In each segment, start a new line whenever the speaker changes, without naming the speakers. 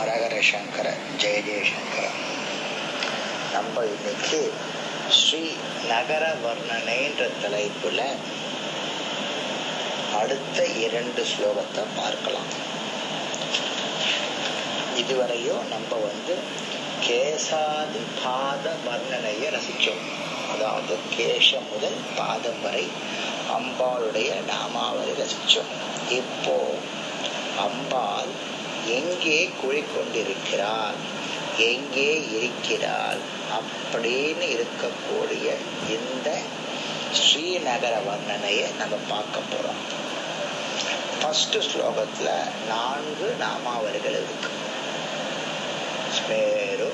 ஹரஹர சங்கர ஜெய ஜெயசங்கர நம்ம இன்னைக்கு ஸ்ரீ நகர வர்ணனைன்ற தலைப்புல அடுத்த இரண்டு ஸ்லோகத்தை பார்க்கலாம் இதுவரையும் நம்ம வந்து கேசாதி பாத வர்ணனையை ரசிச்சோம் அதாவது கேசம் முதல் பாதம் வரை அம்பாளுடைய நாமாவரை ரசிச்சோம் இப்போ அம்பாள் எங்கே குழிக்கொண்டிருக்கிறாள் எங்கே இருக்கிறாள் அப்படின்னு இருக்கக்கூடிய இந்த ஸ்ரீநகர வர்ணனையை நம்ம பார்க்க போறோம். ஃபர்ஸ்ட் ஸ்லோகத்துல நான்கு நாமாவளிகள் இருக்கு. ஸ்மேரு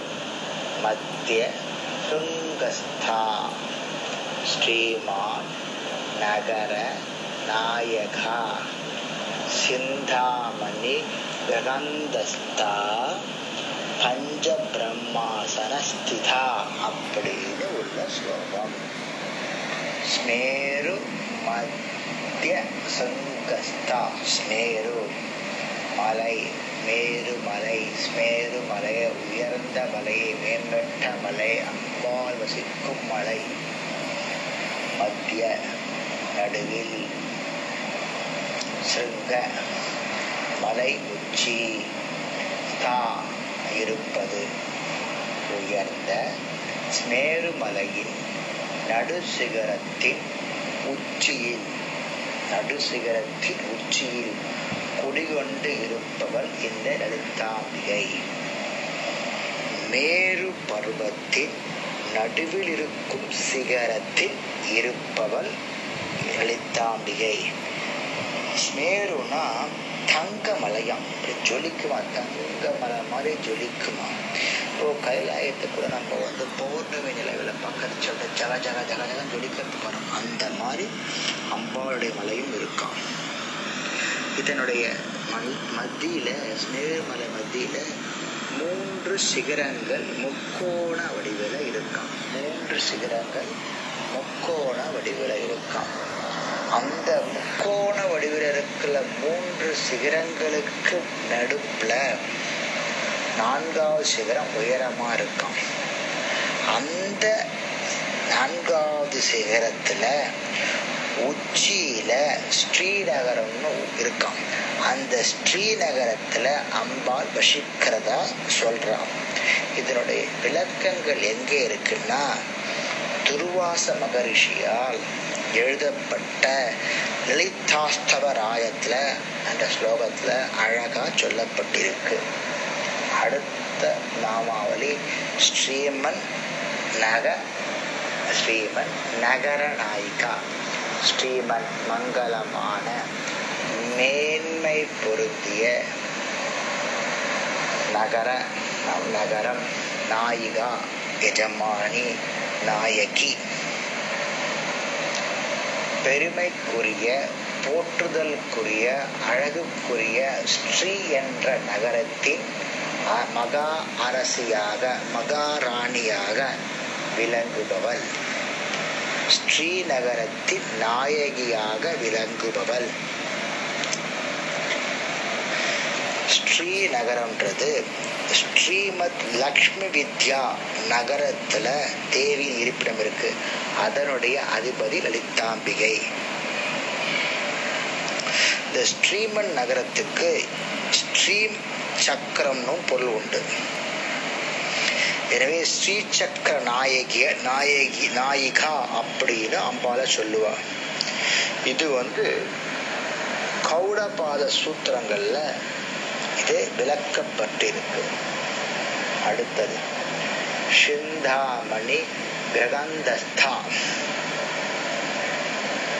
மத்திய சுங்கஸ்தா ஸ்ரீமான் நகர நாயகா சிந்தாமணி ககந்தஸ்தா பஞ்ச பிரம்மாசன ஸ்திதா அப்படின்னு உள்ள ஸ்லோகம். ஸ்மேரு மத்திய சங்கஸ்தா. ஸ்மேரு மலை மேரு மலை ஸ்மேரு மலை உயர்ந்த மலை மேம்பட்ட மலை அம்பாள் வசிக்கும் மலை. மத்திய நடுவில் சிருங்க மலை உச்சி தா இருப்பது உயர்ந்த ஸ்மேருமலையின் நடுசிகரத்தின் நடு உச்சியில் நடுசிகரத்தின் உச்சியில் குடிகொண்டு இருப்பவள் இந்த லலிதாம்பிகை மேரு பருவத்தின் நடுவில் இருக்கும் சிகரத்தில் இருப்பவள் லலிதாம்பிகை ஸ்மேருனா தங்க மலையாம் இப்படி ஜொலிக்குமா தங்க மலை மாதிரி ஜொலிக்குமா? இப்போ கைலாயத்தை கூட நம்ம வந்து பௌர்ணமி நிலவில் பக்கத்து சொல்லிட்டு ஜல ஜல ஜல ஜக ஜொலிக்கிறது வரும் அந்த மாதிரி அம்பாளுடைய மலையும் இருக்கான் இதனுடைய மல் மத்தியில ஸ்மேருமலை மத்தியில மூன்று சிகரங்கள் முக்கோண வடிவில் இருக்கான் மூன்று சிகரங்கள் முக்கோண வடிவில் இருக்கான் அந்த முக்கோண வடிவில் இருக்கிற மூன்று சிகரங்களுக்கு நடுப்புல நான்காவது சிகரம் உயரமா இருக்கும். அந்த நான்காவது சிகரத்துல உச்சியில ஸ்ரீநகரம்னு இருக்கான் அந்த ஸ்ரீநகரத்துல அம்பாள் வசிக்கிறதா சொல்றான். இதனுடைய விளக்கங்கள் எங்கே இருக்குன்னா துர்வாச மகரிஷியால் எழுதப்பட்ட லலிதாஸ்தவராயத்துல அந்த ஸ்லோகத்தில் அழகாக சொல்லப்பட்டிருக்கு. அடுத்த நாமாவளி ஸ்ரீமன் நக ஸ்ரீமன் நகர நாயிகா ஸ்ரீமன் மங்களமான மேன்மை பொருந்திய நகர நம் நகரம் நாயிகா எஜமானி நாயகி. பெருமைக்குரிய போற்றுதலுக்குரிய அழகுக்குரிய ஸ்ரீ என்ற நகரத்தின் மகா அரசியாக மகாராணியாக விளங்குபவள். ஸ்ரீநகரத்தின் நாயகியாக விளங்குபவள். ஸ்ரீநகரம்ன்றது ஸ்ரீமத் லக்ஷ்மி வித்யா நகரத்துல தேவி இருப்பிடம் இருக்கு. அதனுடைய அதிபதி லலிதாம்பிகை. இந்த ஸ்ரீமன் நகரத்துக்கு ஸ்ரீம் சக்கரம்னு பொருள் உண்டு. எனவே ஸ்ரீ சக்கர நாயகிய நாயகி நாயிகா அப்படின்னு அம்பால சொல்லுவா. இது வந்து கௌடபாத சூத்திரங்கள்ல இது விளக்கப்பட்டிருக்கு. அடுத்தது சிந்தாமணி கிரகந்தஸ்தா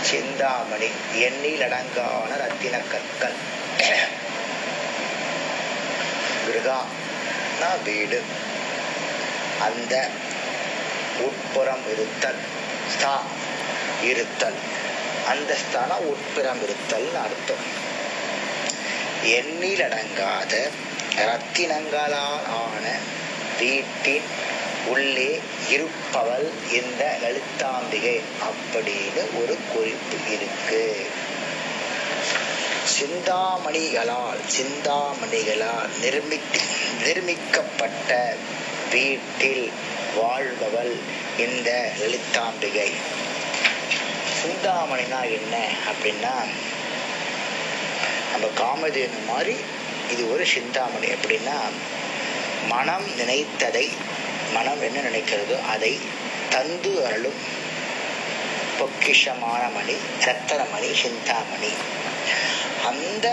சிந்தாமணி எண்ணில் அடங்கான ரத்தின கற்கள். கிரகா வீடு. அந்த உட்புறம் இருத்தல் ஸ்தா இருத்தல். அந்த ஸ்தானம் உட்புறம் இருத்தல் அர்த்தம். எண்ணிலடங்காத ரத்தினங்களால் ஆன வீட்டின் உள்ளே இருப்பவள் இந்த லலிதாம்பிகை அப்படின்னு ஒரு குறிப்பு இருக்கு. சிந்தாமணிகளால் சிந்தாமணிகளால் நிர்மிக்க நிர்மிக்கப்பட்ட வீட்டில் வாழ்பவள் இந்த லலிதாம்பிகை. சிந்தாமணினா என்ன அப்படின்னா நம்ம காமதேனு மாதிரி இது ஒரு சிந்தாமணி. எப்படின்னா மனம் நினைத்ததை மனம் என்ன நினைக்கிறதோ அதை தந்து அருளும் பொக்கிஷமான மணி ரத்தனமணி சிந்தாமணி. அந்த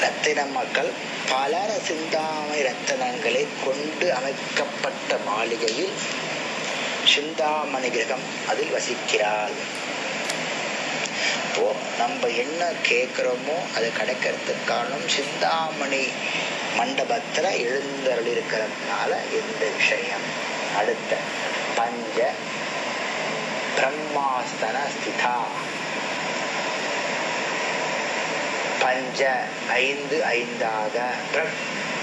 ரத்தின மக்கள் பல சிந்தாமணி ரத்தனங்களை கொண்டு அமைக்கப்பட்ட மாளிகையில் சிந்தாமணி கிரகம் அதில் வசிக்கிறாள். அப்போ நம்ம என்ன கேட்குறோமோ அது கிடைக்கிறதுக்கானும் சிந்தாமணி மண்டபத்துல எழுந்தருள் இருக்கிறதுனால இந்த விஷயம். அடுத்த பஞ்ச பிரம்மாஸ்தன ஸ்திதா. பஞ்ச ஐந்து ஐந்தாக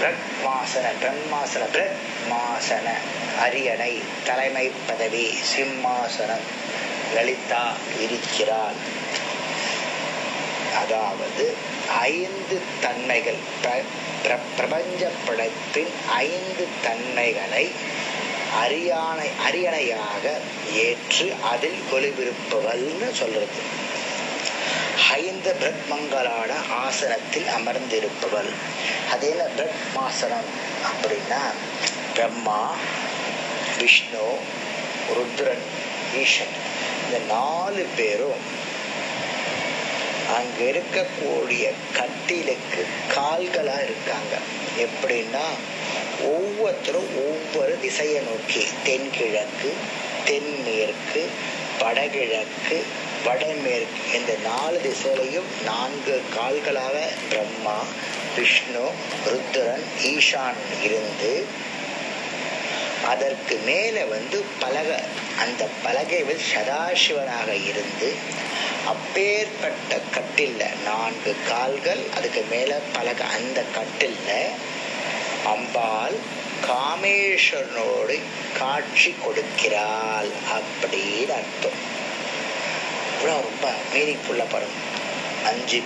பிரக்மாசன பிரம்மாசன பிரக்மாசன அரியணை தலைமை பதவி சிம்மாசனம் லலிதா இருக்கிறாள். அதாவது ஐந்து தன்மைகள். பிரபஞ்ச படைப்பின் ஐந்து தன்மைகளை அரியானை அரியணையாக ஏற்று அதில் கொலுவிருப்பவள்னு சொல்றது. ஐந்து பிரத்மங்களான ஆசனத்தில் அமர்ந்திருப்பவள். அதே பிரத்மாசனம் அப்படின்னா பிரம்மா விஷ்ணு ருத்ரன் ஈசன். இந்த நாலு பேரும் அங்க இருக்கக்கூடிய கட்டிலுக்கு கால்களா இருக்காங்க. எப்படின்னா ஒவ்வொருத்தரும் ஒவ்வொரு திசையை நோக்கி தென்கிழக்கு தென்மேற்கு வடகிழக்கு வடமேற்கு இந்த நாலு திசையிலையும் நான்கு கால்களாக பிரம்மா விஷ்ணு ருத்ரன் ஈஷான் இருந்து அதற்கு மேலே வந்து பலகை அந்த பலகைவில் சதாசிவனாக இருந்து அப்பேற்பட்ட கட்டில்ல நான்கு கால்கள் அதுக்கு மேல பலகை அந்த கட்டில்ல அம்பாள் காமேஸ்வரனோடு காட்சி கொடுக்கிறாள் அப்படின்னு அர்த்தம். இவ்வளோ ரொம்ப மீனிங்ஃபுல்லா படம் அஞ்சு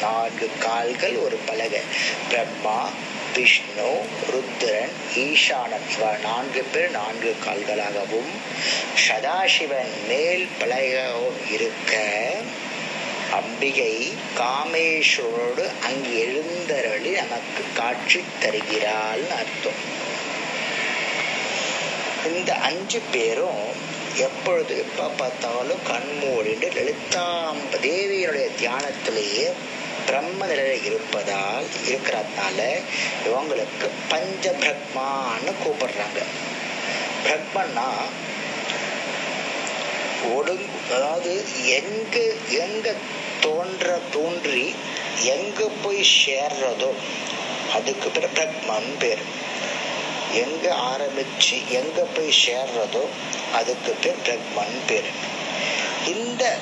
நான்கு கால்கள் ஒரு பலகை. பிரம்மா விஷ்ணு ருத்ரன் ஈசானத்வ நான்கு பேர் நான்கு கால்களாகவும் சதாசிவன் மேல் பலகவும் இருக்க அம்பிகை காமேஸ்வரோடு அங்கு எழுந்தருளி நமக்கு காட்சி தருகிறாள்னு அர்த்தம். இந்த அஞ்சு பேரும் எப்பொழுது எப்ப பார்த்தாலும் கண்மூடிண்டு லலிதாம்ப தேவியினுடைய தியானத்திலேயே பிரம்ம நிலையில இருப்பதால் இருக்கிறதுனால இவங்களுக்கு பஞ்ச பிரக்மான்னு கூப்பிடுறாங்க. பிரக்மன்னா ஒடுங்கு அதாவது எங்க எங்க தோன்ற தோன்றி எங்க போய் சேர்றதோ அதுக்கு பேர் பிரக்மன் பேர். எங்க ஆரம்பிச்சு எங்க போய் சேர்றதோ அதுக்கு பேர் பிரக்மன் பேர். இந்த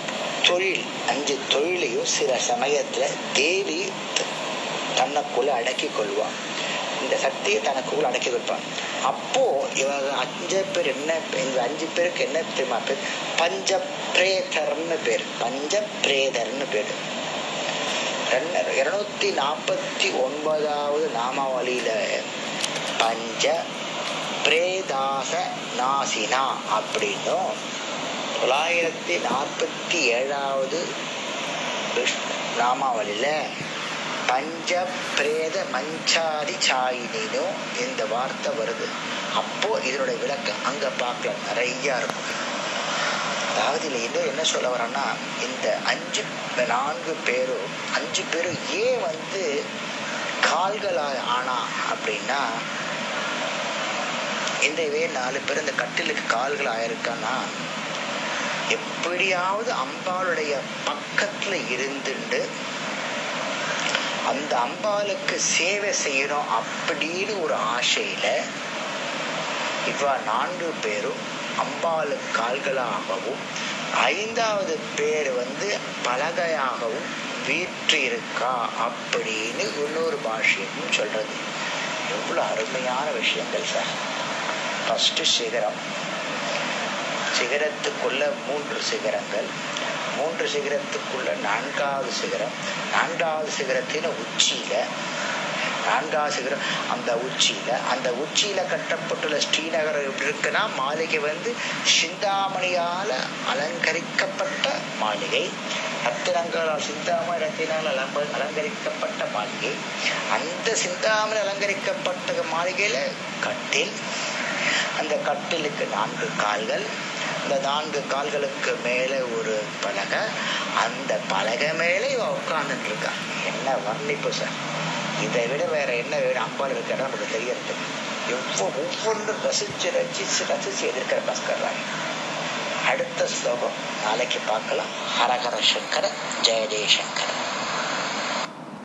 தொழில் அஞ்சு தொழிலையும் சில சமயத்துல தேவி தன்னைக்குள்ள அடக்கி கொள்வான். இந்த சக்தியை தனக்குள்ள அடக்கி வைப்பான் அப்போ இவங்க அஞ்சு பேர் என்ன இந்த அஞ்சு பேருக்கு என்ன தெரியுமா பேர்? பஞ்ச பிரேதர்னு பேர். பஞ்ச பிரேதர்னு பேர் இருநூத்தி நாற்பத்தி ஒன்பதாவது நாமாவளியில பஞ்ச பிரேதாக நாசினா அப்படின்னும் தொள்ளாயிரத்தி நாற்பத்தி ஏழாவது நாமாவளியில் பஞ்ச பிரேத மஞ்சாதி சாயினினும் இந்த வார்த்தை வருது. அப்போ இதனுடைய விளக்கம் அங்க பார்க்கலாம். நிறைய இருக்கும். அதாவது இதுல இன்னும் என்ன சொல்ல வரேன்னா இந்த அஞ்சு நான்கு பேரும் அஞ்சு பேரும் ஏன் வந்து கால்களாக ஆனா அப்படின்னா இந்த இவே நாலு பேர் இந்த கட்டிலுக்கு கால்கள் ஆயிருக்கான்னா எப்படியாவது அம்பாளுடைய பக்கத்துல இருந்துட்டு அந்த அம்பாளுக்கு சேவை செய்யணும் அப்படின்னு ஒரு ஆசையில இவ்வா நான்கு பேரும் அம்பாளு கால்களாகவும் ஐந்தாவது பேர் வந்து பலகையாகவும் வீற்று இருக்கா அப்படின்னு இன்னொரு பாஷையும் சொல்றது. எவ்வளவு அருமையான விஷயங்கள் சார். ஃபர்ஸ்ட் சிகரம். சிகரத்துக்குள்ள மூன்று சிகரங்கள் மூன்று சிகரத்துக்குள்ள நான்காவது சிகரம் நான்காவது சிகரத்தின் உச்சியில நான்காவது சிகரம் அந்த உச்சியில அந்த உச்சியில கட்டப்பட்டுள்ள ஸ்ரீநகர் எப்படி இருக்குன்னா மாளிகை வந்து சிந்தாமணியால அலங்கரிக்கப்பட்ட மாளிகை. ரத்தினங்களால் சிந்தாமணி ரத்தினால் அலம்ப அலங்கரிக்கப்பட்ட மாளிகை. அந்த சிந்தாமணி அலங்கரிக்கப்பட்ட மாளிகையில கட்டில். அந்த கட்டிலுக்கு நான்கு கால்கள் அந்த நான்கு கால்களுக்கு மேலே ஒரு பலகை அந்த பலகை மேலே இவன் உட்கார்ந்துட்டு இருக்கான் என்ன வர்ணிப்பு சார்? இதை விட வேற என்ன வேணும்? அம்பாள் இருக்கிற நமக்கு தெரியறது. எவ்வளோ ஒவ்வொன்றும் ரசிச்சு ரசிச்சு ரசிச்சு எதிர்க்கிற பாஸ்கர் ராய். அடுத்த ஸ்லோகம் நாளைக்கு பார்க்கலாம். ஹரஹர சங்கர ஜெய ஜெயசங்கர